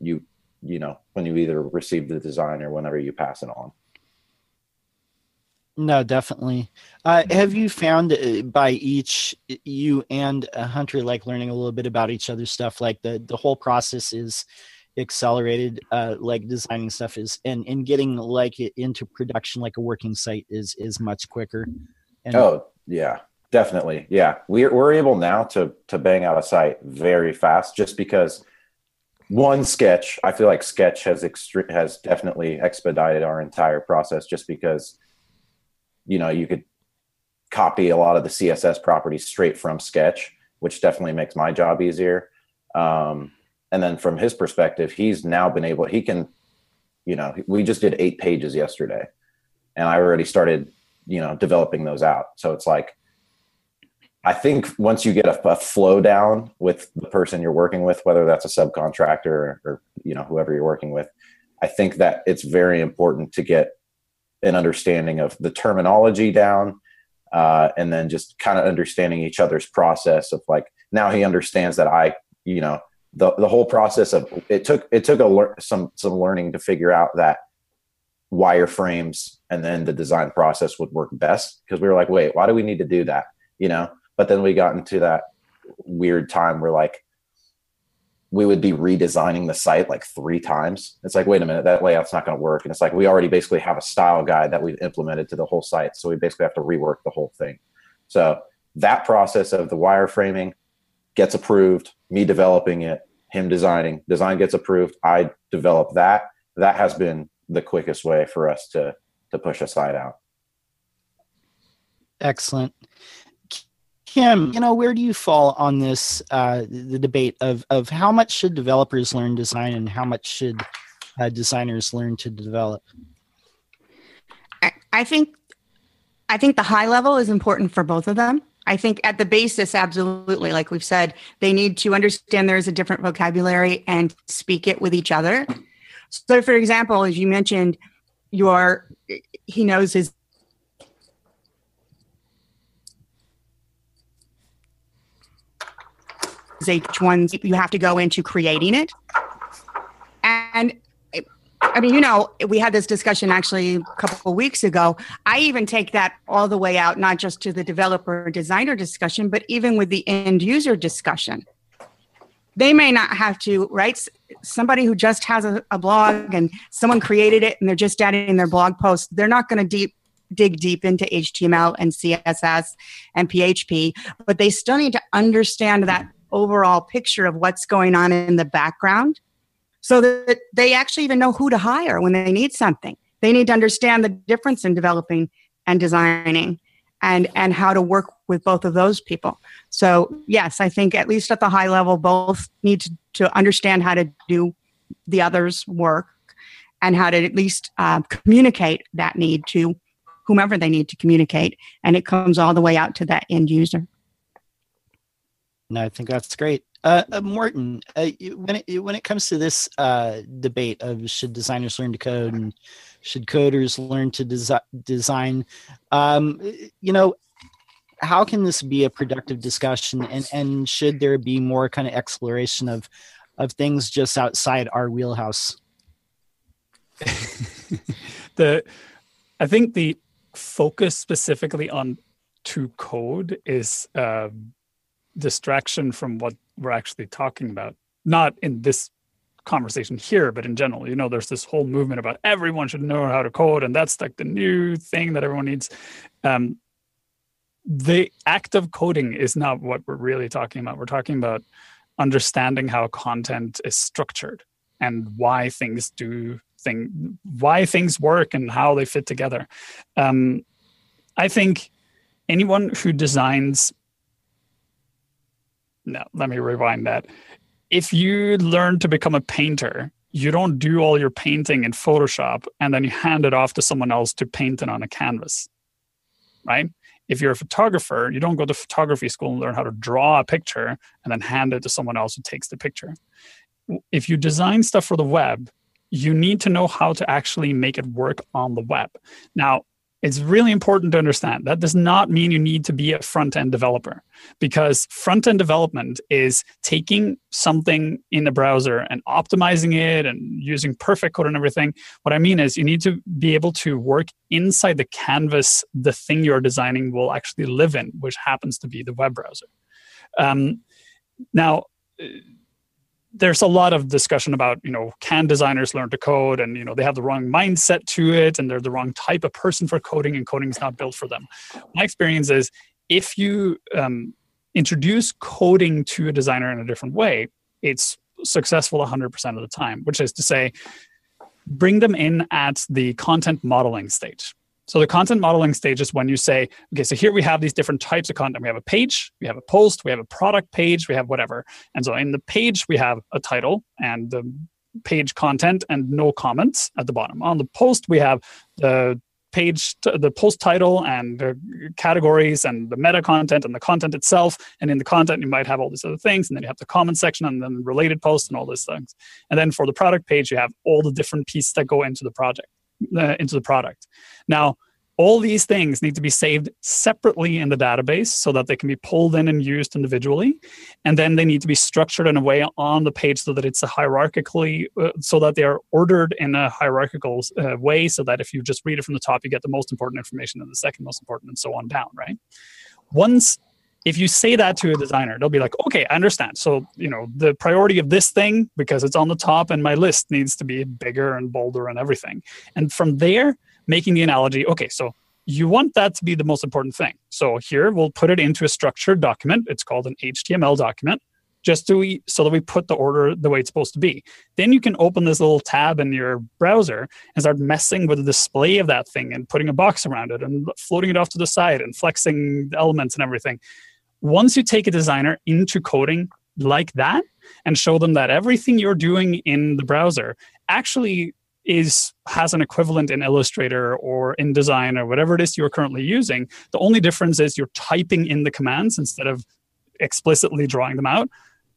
you you know when you either receive the design or whenever you pass it on no, definitely. Uh, have you found uh, by each you and a hunter like learning a little bit about each other's stuff? Like the the whole process is accelerated. Uh, like designing stuff is and and getting like it into production, like a working site, is is much quicker. And, oh yeah, definitely. Yeah, we're we're able now to to bang out a site very fast, just because one sketch. I feel like Sketch has extre- has definitely expedited our entire process, just because you know, you could copy a lot of the CSS properties straight from Sketch, which definitely makes my job easier. Um, and then from his perspective, he's now been able, he can, you know, we just did eight pages yesterday and I already started, you know, developing those out. So it's like, I think once you get a, a flow down with the person you're working with, whether that's a subcontractor or, or you know, whoever you're working with, I think that it's very important to get an understanding of the terminology down uh, and then just kind of understanding each other's process of like now he understands that i you know the, the whole process of it took it took a some some learning to figure out that wireframes and then the design process would work best because we were like wait why do we need to do that? You know? But then we got into that weird time where like we would be redesigning the site like three times. It's like, wait a minute, that layout's not going to work. And it's like, we already basically have a style guide that we've implemented to the whole site. So we basically have to rework the whole thing. So that process of the wireframing gets approved, me developing it, him designing, design gets approved, I develop that. That has been the quickest way for us to to push a site out. Excellent. Kim, you know, where do you fall on this uh, the debate of of how much should developers learn design and how much should uh, designers learn to develop? I think I think the high level is important for both of them. I think at the basis, absolutely, like we've said, they need to understand there is a different vocabulary and speak it with each other. So, for example, as you mentioned, your he knows his H1s, you have to go into creating it. And I mean, you know, we had this discussion actually a couple of weeks ago. I even take that all the way out, not just to the developer designer discussion, but even with the end user discussion. They may not have to, right? Somebody who just has a, a blog and someone created it and they're just adding their blog post, they're not going to deep dig deep into HTML and CSS and PHP, but they still need to understand that overall picture of what's going on in the background so that they actually even know who to hire when they need something. They need to understand the difference in developing and designing and and how to work with both of those people. So yes, I think at least at the high level, both need to, to understand how to do the other's work and how to at least uh, communicate that need to whomever they need to communicate, and it comes all the way out to that end user. No, I think that's great. Uh, uh, Morten, uh, when it when it comes to this uh, debate of should designers learn to code and should coders learn to desi- design, um, you know, how can this be a productive discussion, and and should there be more kind of exploration of of things just outside our wheelhouse? the, I think the focus specifically on to code is. Um, distraction from what we're actually talking about. Not in this conversation here, but in general, you know, there's this whole movement about everyone should know how to code, and that's like the new thing that everyone needs. Um, the act of coding is not what we're really talking about. We're talking about understanding how content is structured and why things do thing why things work and how they fit together. Um, I think anyone who designs no, let me rewind that. If you learn to become a painter, you don't do all your painting in Photoshop and then you hand it off to someone else to paint it on a canvas, right? If you're a photographer, you don't go to photography school and learn how to draw a picture and then hand it to someone else who takes the picture. If you design stuff for the web, you need to know how to actually make it work on the web. Now, it's really important to understand that does not mean you need to be a front end developer because front end development is taking something in the browser and optimizing it and using perfect code and everything. What I mean is you need to be able to work inside the canvas the thing you're designing will actually live in, which happens to be the web browser. Um, now, there's a lot of discussion about you know can designers learn to code? And you know they have the wrong mindset to it and they're the wrong type of person for coding and coding is not built for them. My experience is if you um, introduce coding to a designer in a different way it's successful 100% of the time which is to say bring them in at the content modeling stage so the content modeling stage is when you say, okay, so here we have these different types of content. We have a page, we have a post, we have a product page, we have whatever. And so in the page, we have a title and the page content and no comments at the bottom. On the post, we have the page, the post title and the categories and the meta content and the content itself. And in the content, you might have all these other things. And then you have the comment section and then related posts and all these things. And then for the product page, you have all the different pieces that go into the project uh, into the product. Now, all these things need to be saved separately in the database so that they can be pulled in and used individually and then they need to be structured in a way on the page so that it's a hierarchically uh, so that they are ordered in a hierarchical uh, way so that if you just read it from the top you get the most important information and the second most important and so on down right once if you say that to a designer they'll be like okay i understand. So you know the priority of this thing because it's on the top and my list needs to be bigger and bolder and everything. And from there making the analogy okay so you want that to be the most important thing. So here we'll put it into a structured document. It's called an html document just to we, so that we put the order the way it's supposed to be. Then you can open this little tab in your browser and start messing with the display of that thing and putting a box around it and floating it off to the side and flexing the elements and everything once you take a designer into coding like that and show them that everything you're doing in the browser actually is has an equivalent in illustrator or InDesign or whatever it is you're currently using the only difference is you're typing in the commands instead of explicitly drawing them out.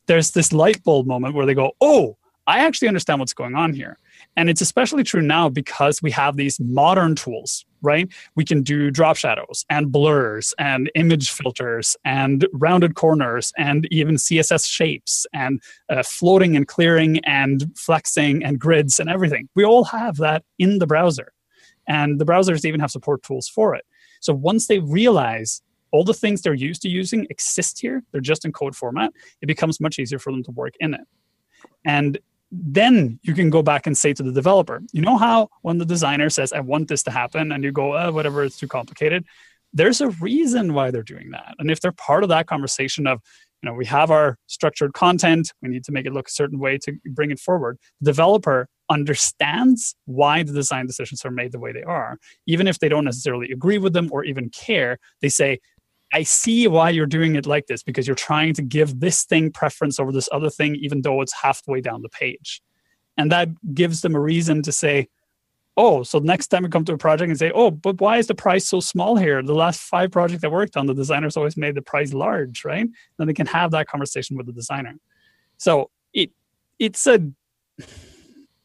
There's this light bulb moment where they go oh i actually understand what's going on here and it's especially true now because we have these modern tools, right? We can do drop shadows and blurs and image filters and rounded corners and even CSS shapes and uh, floating and clearing and flexing and grids and everything. We all have that in the browser. And the browsers even have support tools for it. So once they realize all the things they're used to using exist here, they're just in code format, it becomes much easier for them to work in it. And then you can go back and say to the developer, you know how when the designer says, I want this to happen, and you go, oh, whatever, it's too complicated, there's a reason why they're doing that. And if they're part of that conversation of, you know, we have our structured content, we need to make it look a certain way to bring it forward, the developer understands why the design decisions are made the way they are. Even if they don't necessarily agree with them or even care, they say, I see why you're doing it like this because you're trying to give this thing preference over this other thing, even though it's halfway down the page. And that gives them a reason to say, oh, so next time we come to a project and say, oh, but why is the price so small here? The last five projects I worked on, the designers always made the price large, right? Then they can have that conversation with the designer. So it it's a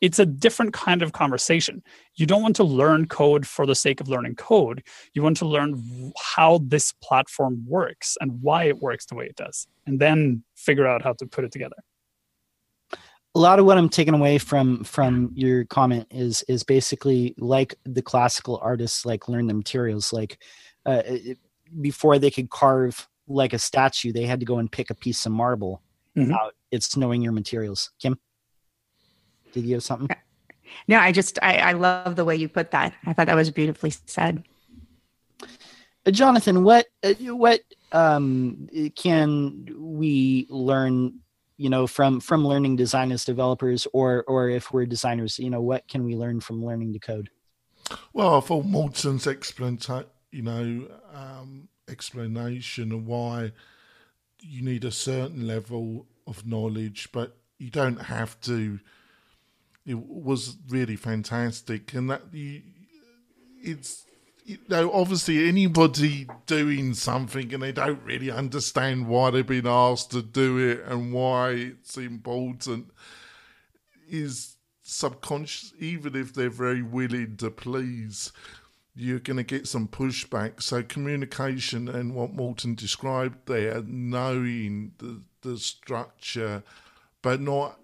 it's a different kind of conversation. You don't want to learn code for the sake of learning code. You want to learn how this platform works and why it works the way it does, and then figure out how to put it together. A lot of what I'm taking away from from your comment is is basically like the classical artists like learn the materials like uh, before they could carve like a statue they had to go and pick a piece of marble mm-hmm. out it's knowing your materials kim did you have something? No, I just I, I love the way you put that. I thought that was beautifully said. Uh, Jonathan, what uh, what um, can we learn? You know, from from learning design as developers, or or if we're designers, you know, what can we learn from learning to code? Well, I thought Morten's explanation, you know, um, explanation of why you need a certain level of knowledge, but you don't have to it was really fantastic, and that you, it's you know obviously anybody doing something and they don't really understand why they've been asked to do it and why it's important is subconscious. Even if they're very willing to please you're going to get some pushback. So communication and what Morten described there knowing the, the structure but not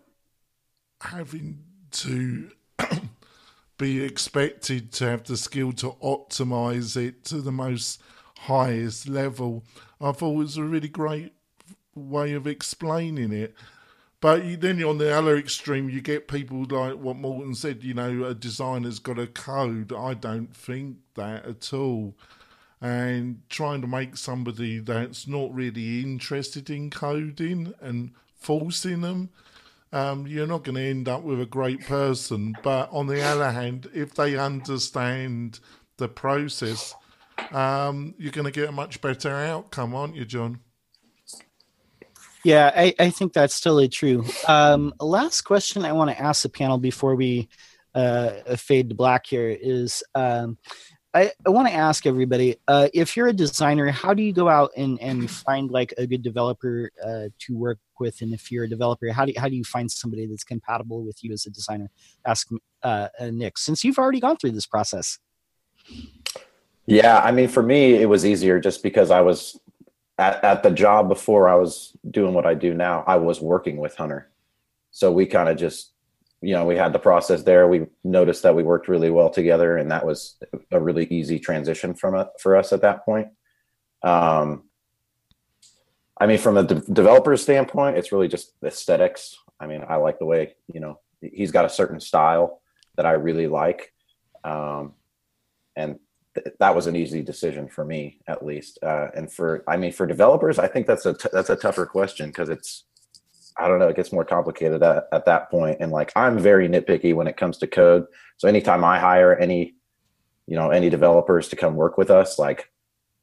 having to be expected to have the skill to optimize it to the most highest level. I thought was a really great way of explaining it. But then on the other extreme, you get people like what Morten said, you know, a designer's got a code. I don't think that at all. And trying to make somebody that's not really interested in coding and forcing them um, you're not going to end up with a great person. But on the other hand, if they understand the process, um, you're going to get a much better outcome, aren't you, John? Yeah, I, I think that's totally true. Um, last question I want to ask the panel before we uh, fade to black here is um, I, I want to ask everybody uh, if you're a designer, how do you go out and, and find like a good developer uh, to work with? And if you're a developer, how do you, how do you find somebody that's compatible with you as a designer? Ask uh, uh, Nick, since you've already gone through this process. Yeah, I mean, for me, it was easier just because I was at, at the job before I was doing what I do now. I was working with Hunter, so we kind of just you know we had the process there we noticed that we worked really well together and that was a really easy transition from it for us at that point um, i mean from a de- developer standpoint it's really just aesthetics i mean i like the way you know he's got a certain style that i really like um, and th- that was an easy decision for me at least uh, and for i mean for developers i think that's a t- that's a tougher question because it's I don't know, it gets more complicated at, at that point. And like, I'm very nitpicky when it comes to code. So anytime I hire any, you know, any developers to come work with us, like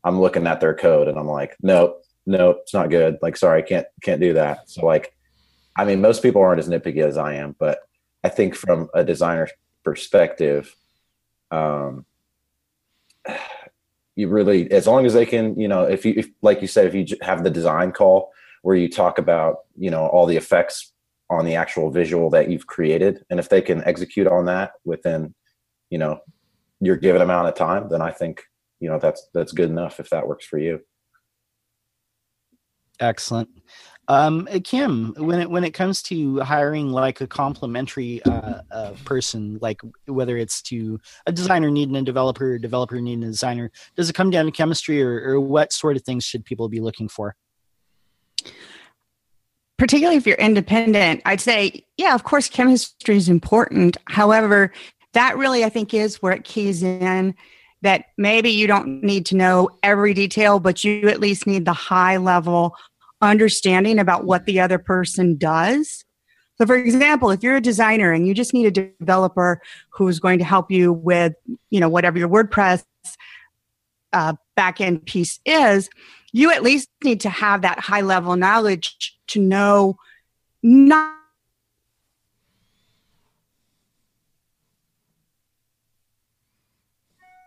I'm looking at their code and I'm like, no, no, it's not good. Like, sorry, I can't, can't do that. So like, I mean, most people aren't as nitpicky as I am, but I think from a designer perspective, um, you really, as long as they can, you know, if you, if, like you said, if you have the design call, where you talk about you know all the effects on the actual visual that you've created and if they can execute on that within you know your given amount of time then i think you know that's that's good enough if that works for you excellent. Um, kim when it when it comes to hiring like a complementary uh, uh, person like whether it's to a designer needing a developer a developer needing a designer does it come down to chemistry or, or what sort of things should people be looking for? Particularly if you're independent, I'd say, yeah, of course, chemistry is important. However, that really, I think, is where it keys in that maybe you don't need to know every detail, but you at least need the high level understanding about what the other person does. So, for example, if you're a designer and you just need a developer who's going to help you with, you know, whatever your WordPress uh, backend piece is, you at least need to have that high level knowledge to know not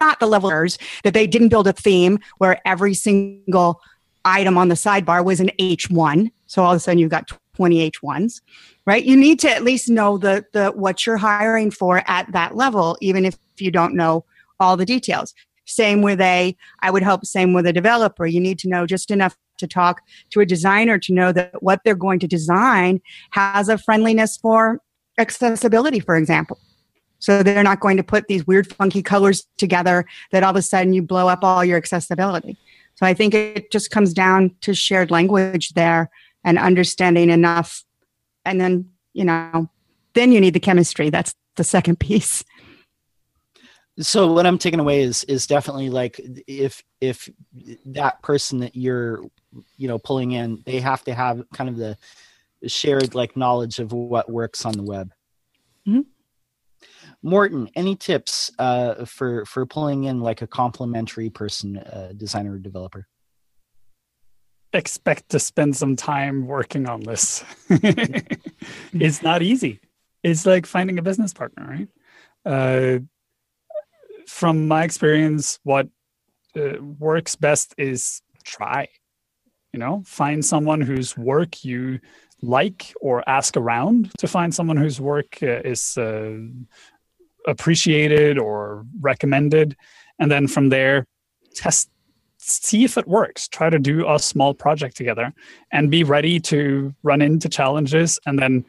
not the levelers that they didn't build a theme where every single item on the sidebar was an H1. So all of a sudden you've got 20 H1s, right? You need to at least know the, the what you're hiring for at that level, even if you don't know all the details. Same with a, I would hope, same with a developer. You need to know just enough to talk to a designer to know that what they're going to design has a friendliness for accessibility, for example. So they're not going to put these weird, funky colors together that all of a sudden you blow up all your accessibility. So I think it just comes down to shared language there and understanding enough. And then, you know, then you need the chemistry. That's the second piece so what i'm taking away is is definitely like if if that person that you're you know pulling in they have to have kind of the shared like knowledge of what works on the web mm-hmm. Morten any tips uh, for for pulling in like a complementary person uh, designer or developer? Expect to spend some time working on this. It's not easy. It's like finding a business partner right? Uh, from my experience, what uh, works best is try. You know, find someone whose work you like or ask around to find someone whose work uh, is uh, appreciated or recommended. And then from there, test, see if it works. Try to do a small project together and be ready to run into challenges and then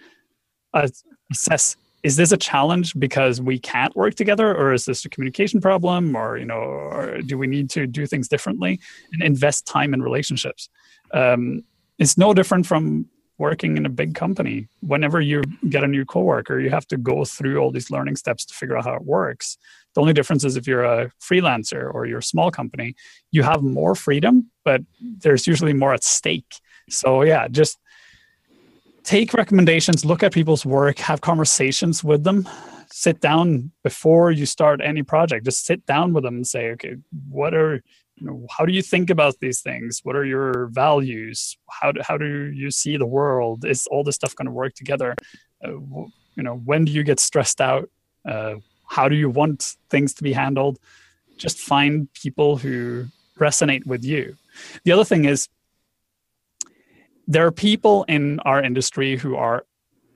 assess is this a challenge because we can't work together or is this a communication problem or you know or do we need to do things differently and invest time in relationships um, it's no different from working in a big company whenever you get a new coworker you have to go through all these learning steps to figure out how it works. The only difference is if you're a freelancer or you're a small company you have more freedom but there's usually more at stake. So yeah just take recommendations, look at people's work, have conversations with them, sit down before you start any project. Just sit down with them and say, okay, what are you know, how do you think about these things? What are your values? How do, how do you see the world? Is all this stuff going to work together? Uh, you know, when do you get stressed out? Uh, how do you want things to be handled? Just find people who resonate with you. The other thing is there are people in our industry who are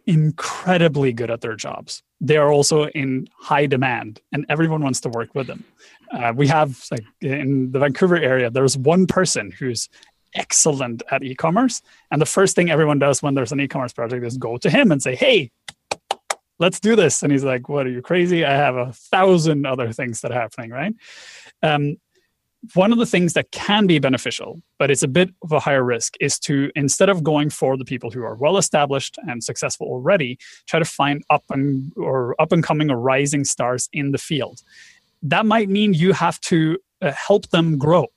incredibly good at their jobs. They are also in high demand, and everyone wants to work with them. Uh, we have like in the Vancouver area, there's one person who's excellent at e-commerce, and the first thing everyone does when there's an e-commerce project is go to him and say, "Hey, let's do this." And he's like, "What are you crazy? I have a thousand other things that are happening." Right? Um, one of the things that can be beneficial, but it's a bit of a higher risk, is to instead of going for the people who are well established and successful already, try to find up and or up and coming or rising stars in the field. That might mean you have to uh, help them grow.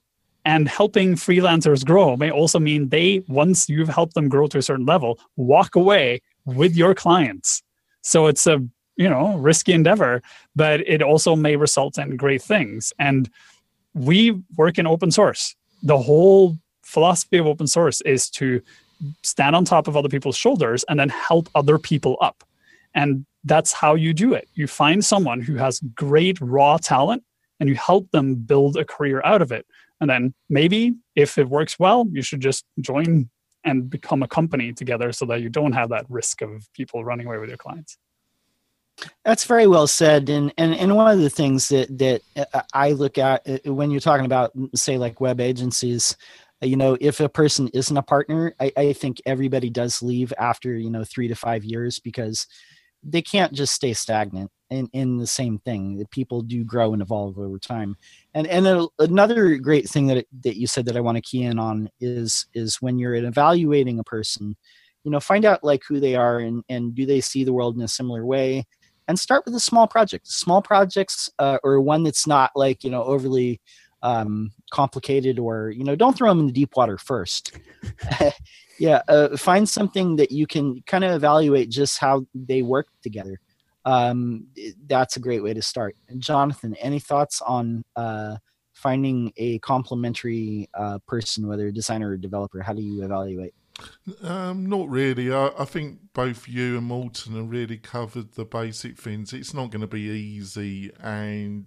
And helping freelancers grow may also mean they, once you've helped them grow to a certain level, walk away with your clients. So it's a you know risky endeavor, but it also may result in great things. And we work in open source. The whole philosophy of open source is to stand on top of other people's shoulders and then help other people up. And that's how you do it. You find someone who has great raw talent and you help them build a career out of it. And then maybe if it works well, you should just join and become a company together so that you don't have that risk of people running away with your clients. That's very well said, and and and one of the things that that uh, I look at uh, when you're talking about, say, like web agencies, uh, you know, if a person isn't a partner, I, I think everybody does leave after you know three to five years because they can't just stay stagnant in in the same thing. People do grow and evolve over time, and and a, another great thing that that you said that I want to key in on is is when you're evaluating a person you know find out like who they are and and do they see the world in a similar way and start with a small project. Small projects uh, or one that's not like you know overly um, complicated or you know don't throw them in the deep water first. Yeah uh, find something that you can kind of evaluate just how they work together. Um, that's a great way to start. Jonathan any thoughts on uh, finding a complementary uh, person whether a designer or developer? How do you evaluate um, not really. I, I, think both you and Morten have really covered the basic things. It's not going to be easy, and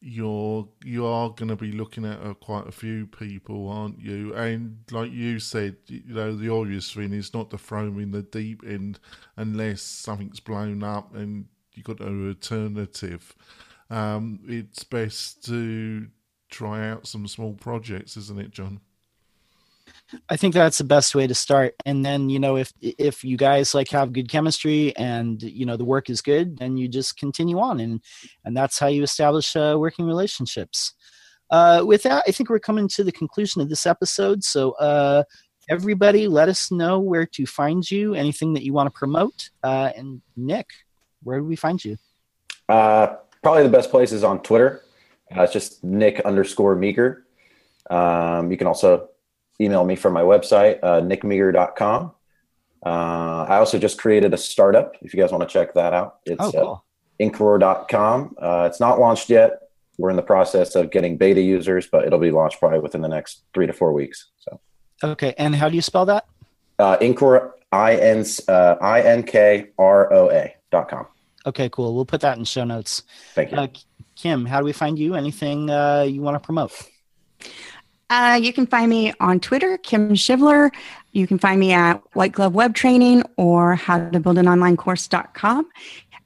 you're you are going to be looking at uh, quite a few people, aren't you? And like you said, you know, the obvious thing is not to throw them in the deep end unless something's blown up and you've got an alternative. Um, it's best to try out some small projects, isn't it, John? I think that's the best way to start. And then, you know, if if you guys like have good chemistry and you know the work is good, then you just continue on, and and that's how you establish uh, working relationships. Uh, with that, I think we're coming to the conclusion of this episode. So, uh, everybody, let us know where to find you, anything that you want to promote. Uh, and Nick, where do we find you? Uh, probably the best place is on Twitter. Uh, it's just Nick underscore Meeker. Um, you can also email me from my website, uh, nickmeager.com. Uh, I also just created a startup. If you guys want to check that out, it's oh, cool. uh, inkroar.com. Uh, it's not launched yet. We're in the process of getting beta users, but it'll be launched probably within the next three to four weeks. So, okay. And how do you spell that? Uh, Inkroar, I N uh, I N K R O A dot com. Okay, cool. We'll put that in show notes. Thank you. Uh, Kim, how do we find you? Anything uh, you want to promote? Uh, you can find me on Twitter, Kim Shivler. You can find me at White Glove Web Training or howtobuildononlinecourse.com.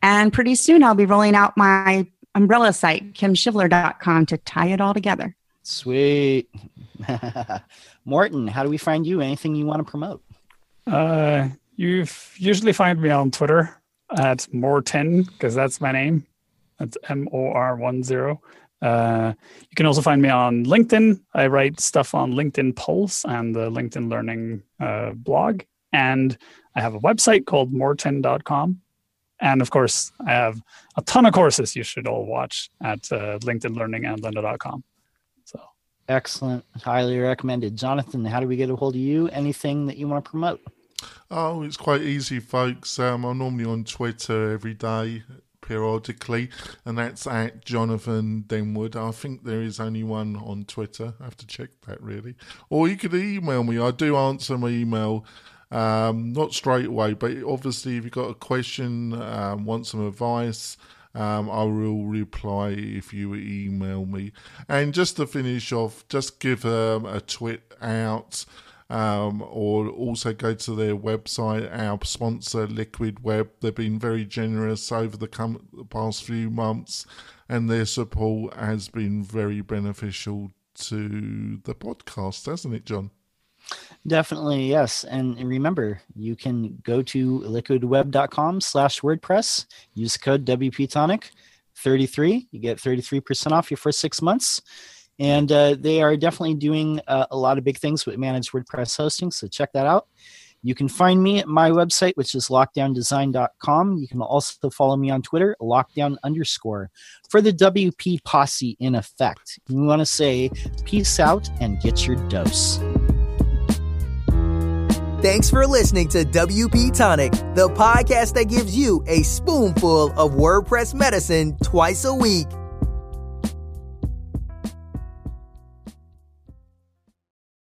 And pretty soon I'll be rolling out my umbrella site, kimshivler.com, to tie it all together. Sweet. Morten, how do we find you? Anything you want to promote? Uh, you usually find me on Twitter at Morten, because that's my name. That's M O R 1 0. Uh, you can also find me on LinkedIn. I write stuff on LinkedIn Pulse and the LinkedIn Learning uh, blog. And I have a website called mor10.com. And of course, I have a ton of courses you should all watch at uh, LinkedIn Learning and lynda.com. So excellent. Highly recommended. Jonathan, how do we get a hold of you? Anything that you want to promote? Oh, it's quite easy, folks. Um, I'm normally on Twitter every day periodically, and that's at Jonathan Denwood. I think there is only one on Twitter. I have to check that really. Or you could email me. I do answer my email. Um, not straight away, but obviously, if you've got a question, um, want some advice, um, I will reply if you email me. And just to finish off, just give um, a tweet out um, or also go to their website, our sponsor, Liquid Web. They've been very generous over the, com- the past few months, and their support has been very beneficial to the podcast, hasn't it, John? Definitely, yes. And remember, you can go to liquidweb.com slash WordPress, use code WPTonic33. You get 33% off your first six months and uh, they are definitely doing uh, a lot of big things with managed WordPress hosting. So check that out. You can find me at my website, which is lockdowndesign.com. You can also follow me on Twitter, lockdown underscore, for the WP posse in effect. We want to say peace out and get your dose. Thanks for listening to WP Tonic, the podcast that gives you a spoonful of WordPress medicine twice a week.